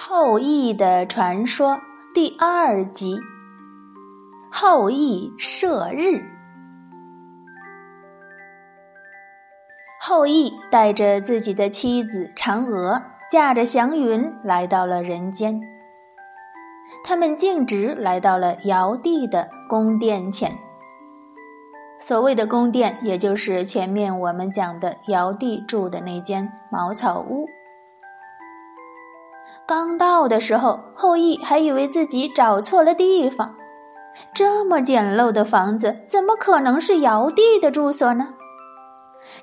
后羿的传说第二集：后羿射日。后羿带着自己的妻子嫦娥，驾着祥云来到了人间。他们径直来到了尧帝的宫殿前。所谓的宫殿，也就是前面我们讲的尧帝住的那间茅草屋。刚到的时候，后羿还以为自己找错了地方。这么简陋的房子，怎么可能是尧帝的住所呢？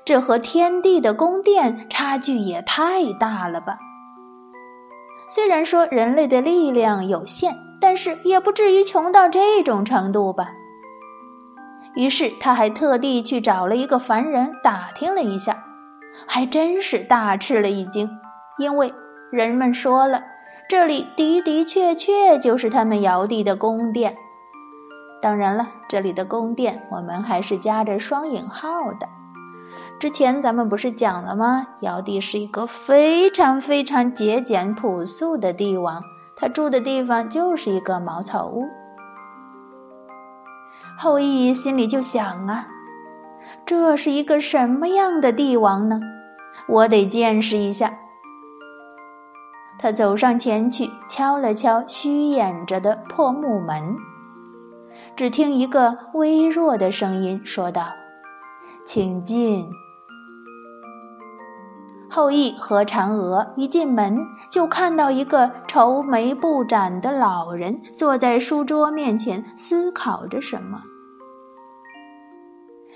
这和天帝的宫殿差距也太大了吧！虽然说人类的力量有限，但是也不至于穷到这种程度吧。于是他还特地去找了一个凡人打听了一下，还真是大吃了一惊，因为人们说了，这里的的确确就是他们尧帝的宫殿。当然了，这里的宫殿我们还是加着双引号的。之前咱们不是讲了吗？尧帝是一个非常非常节俭朴素的帝王，他住的地方就是一个茅草屋。后羿心里就想啊，这是一个什么样的帝王呢？我得见识一下。他走上前去，敲了敲虚掩着的破木门。只听一个微弱的声音说道：“请进。”后羿和嫦娥一进门，就看到一个愁眉不展的老人坐在书桌面前思考着什么。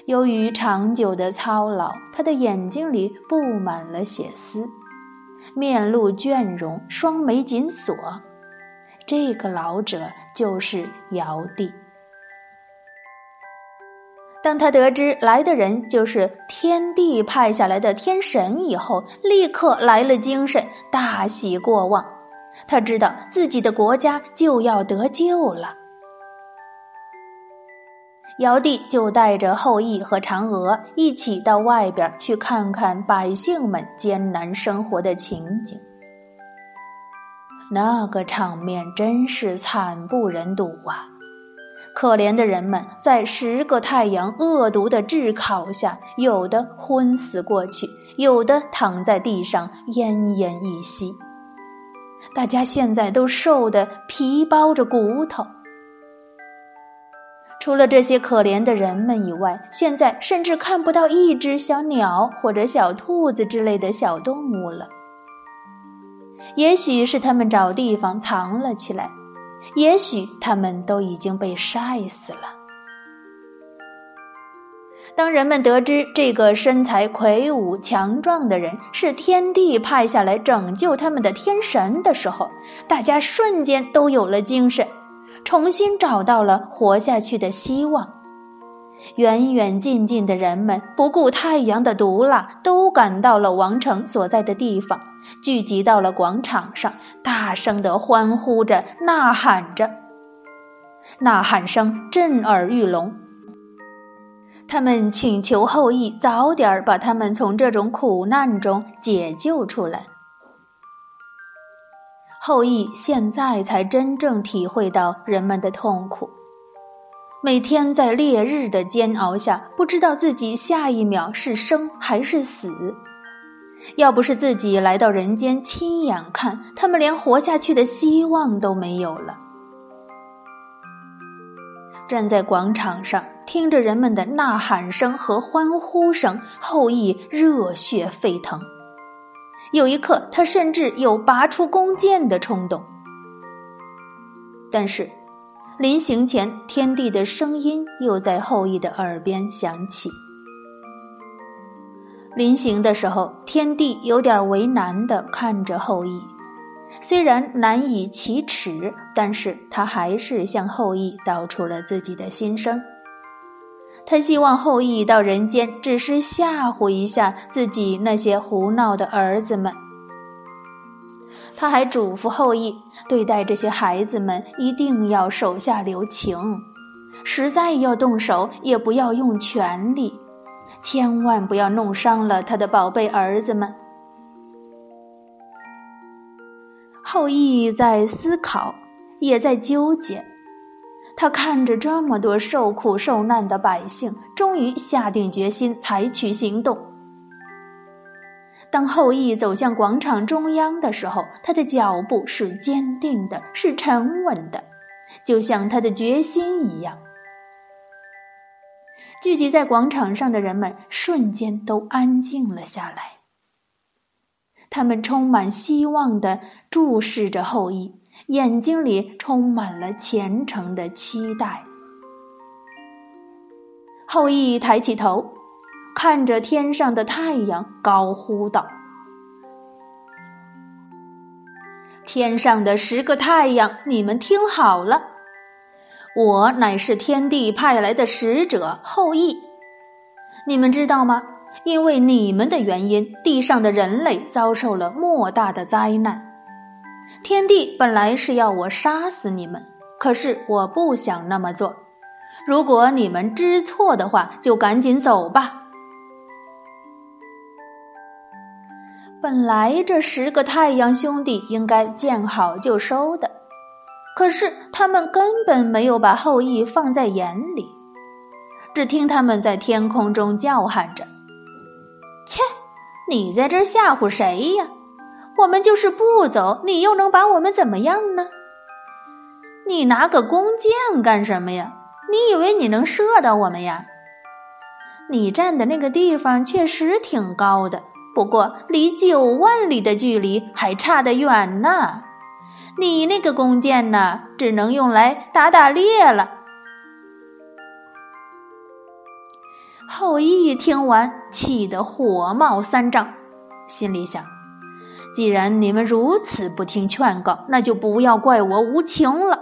由于长久的操劳，他的眼睛里布满了血丝，面露倦容，双眉紧锁。这个老者就是尧帝。当他得知来的人就是天帝派下来的天神以后，立刻来了精神，大喜过望。他知道自己的国家就要得救了。尧帝就带着后羿和嫦娥一起到外边去看看百姓们艰难生活的情景。那个场面真是惨不忍睹啊！可怜的人们在十个太阳恶毒的炙烤下，有的昏死过去，有的躺在地上奄奄一息。大家现在都瘦得皮包着骨头。除了这些可怜的人们以外，现在甚至看不到一只小鸟或者小兔子之类的小动物了。也许是他们找地方藏了起来。也许他们都已经被晒死了。当人们得知这个身材魁梧、强壮的人是天帝派下来拯救他们的天神的时候，大家瞬间都有了精神，重新找到了活下去的希望。远远近近的人们不顾太阳的毒辣，都赶到了王城所在的地方。聚集到了广场上，大声的欢呼着、呐喊着，呐喊声震耳欲聋。他们请求后羿早点把他们从这种苦难中解救出来。后羿现在才真正体会到人们的痛苦，每天在烈日的煎熬下，不知道自己下一秒是生还是死。要不是自己来到人间亲眼看，他们连活下去的希望都没有了。站在广场上，听着人们的呐喊声和欢呼声，后羿热血沸腾。有一刻，他甚至有拔出弓箭的冲动。但是，临行前，天帝的声音又在后羿的耳边响起。临行的时候，天帝有点为难的看着后羿，虽然难以启齿，但是他还是向后羿道出了自己的心声。他希望后羿到人间只是吓唬一下自己那些胡闹的儿子们。他还嘱咐后羿，对待这些孩子们一定要手下留情，实在要动手，也不要用全力。千万不要弄伤了他的宝贝儿子们。后羿在思考，也在纠结。他看着这么多受苦受难的百姓，终于下定决心采取行动。当后羿走向广场中央的时候，他的脚步是坚定的，是沉稳的，就像他的决心一样。聚集在广场上的人们瞬间都安静了下来，他们充满希望的注视着后羿，眼睛里充满了虔诚的期待。后羿抬起头。看着天上的太阳，高呼道：“天上的十个太阳，你们听好了，我乃是天帝派来的使者后羿。你们知道吗？因为你们的原因，地上的人类遭受了莫大的灾难。天帝本来是要我杀死你们，可是我不想那么做。如果你们知错的话，就赶紧走吧。”本来这十个太阳兄弟应该见好就收的，可是他们根本没有把后羿放在眼里，只听他们在天空中叫喊着：“切，你在这吓唬谁呀？我们就是不走，你又能把我们怎么样呢？你拿个弓箭干什么呀？你以为你能射到我们呀？你站的那个地方确实挺高的。”不过，离九万里的距离还差得远呢。你那个弓箭呢，只能用来打打猎了。后羿听完，气得火冒三丈，心里想：既然你们如此不听劝告，那就不要怪我无情了。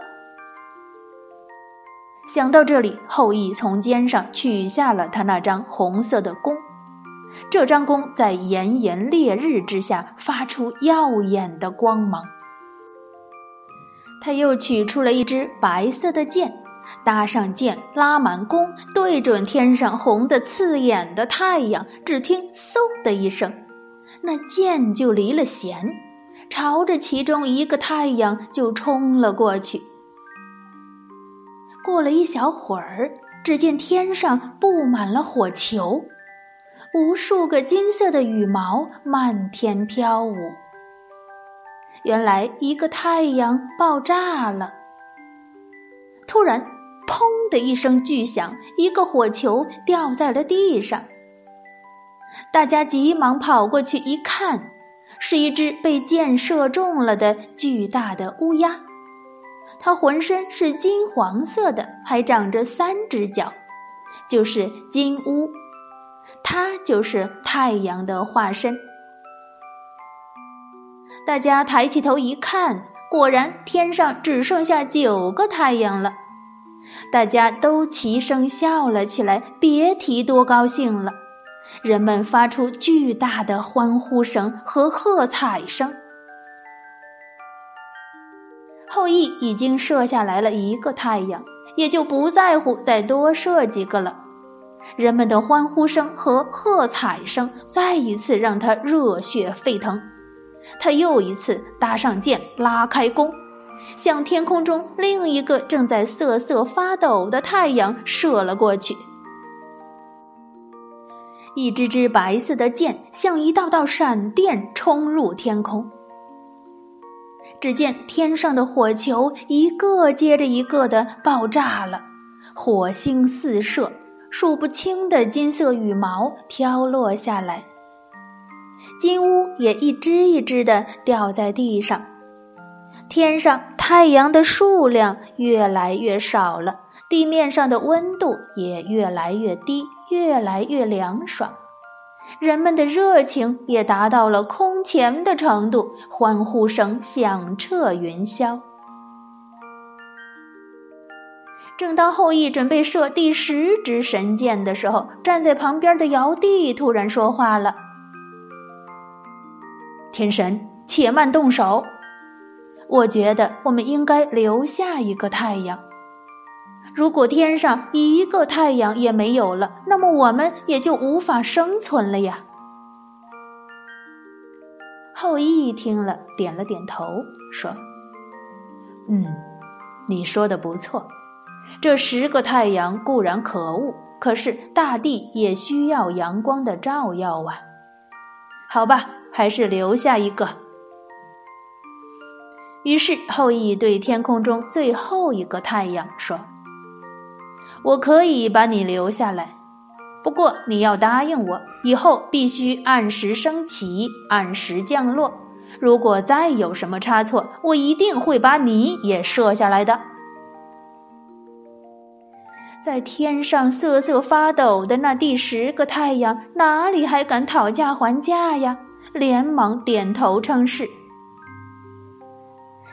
想到这里，后羿从肩上取下了他那张红色的弓。这张弓在炎炎烈日之下发出耀眼的光芒。他又取出了一支白色的箭，搭上箭，拉满弓，对准天上红的刺眼的太阳。只听“嗖”的一声，那箭就离了弦，朝着其中一个太阳就冲了过去。过了一小会儿，只见天上布满了火球。无数个金色的羽毛漫天飘舞。原来一个太阳爆炸了。突然，砰的一声巨响，一个火球掉在了地上。大家急忙跑过去一看，是一只被箭射中了的巨大的乌鸦。它浑身是金黄色的，还长着三只脚，就是金乌。它就是太阳的化身。大家抬起头一看，果然天上只剩下九个太阳了。大家都齐声笑了起来，别提多高兴了。人们发出巨大的欢呼声和喝彩声。后羿已经射下来了一个太阳，也就不在乎再多射几个了。人们的欢呼声和喝彩声再一次让他热血沸腾，他又一次搭上箭，拉开弓，向天空中另一个正在瑟瑟发抖的太阳射了过去。一支支白色的箭像一道道闪电冲入天空，只见天上的火球一个接着一个的爆炸了，火星四射。数不清的金色羽毛飘落下来，金乌也一只一只的掉在地上。天上太阳的数量越来越少了，地面上的温度也越来越低，越来越凉爽。人们的热情也达到了空前的程度，欢呼声响彻云霄。正当后羿准备射第十支神箭的时候，站在旁边的尧帝突然说话了：“天神，且慢动手！我觉得我们应该留下一个太阳。如果天上一个太阳也没有了，那么我们也就无法生存了呀。”后羿听了，点了点头，说：“嗯，你说的不错。这十个太阳固然可恶，可是大地也需要阳光的照耀啊。好吧，还是留下一个。”于是后羿对天空中最后一个太阳说：“我可以把你留下来，不过你要答应我，以后必须按时升起，按时降落。如果再有什么差错，我一定会把你也射下来的。”在天上瑟瑟发抖的那第十个太阳，哪里还敢讨价还价呀？连忙点头称是。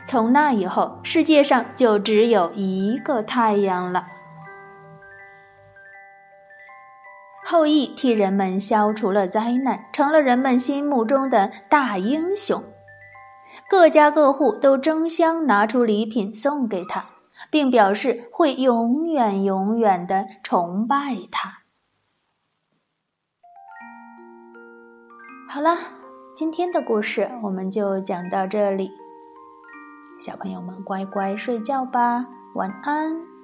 从那以后，世界上就只有一个太阳了。后羿替人们消除了灾难，成了人们心目中的大英雄。各家各户都争相拿出礼品送给他，并表示会永远永远的崇拜他。好了，今天的故事我们就讲到这里。小朋友们，乖乖睡觉吧，晚安。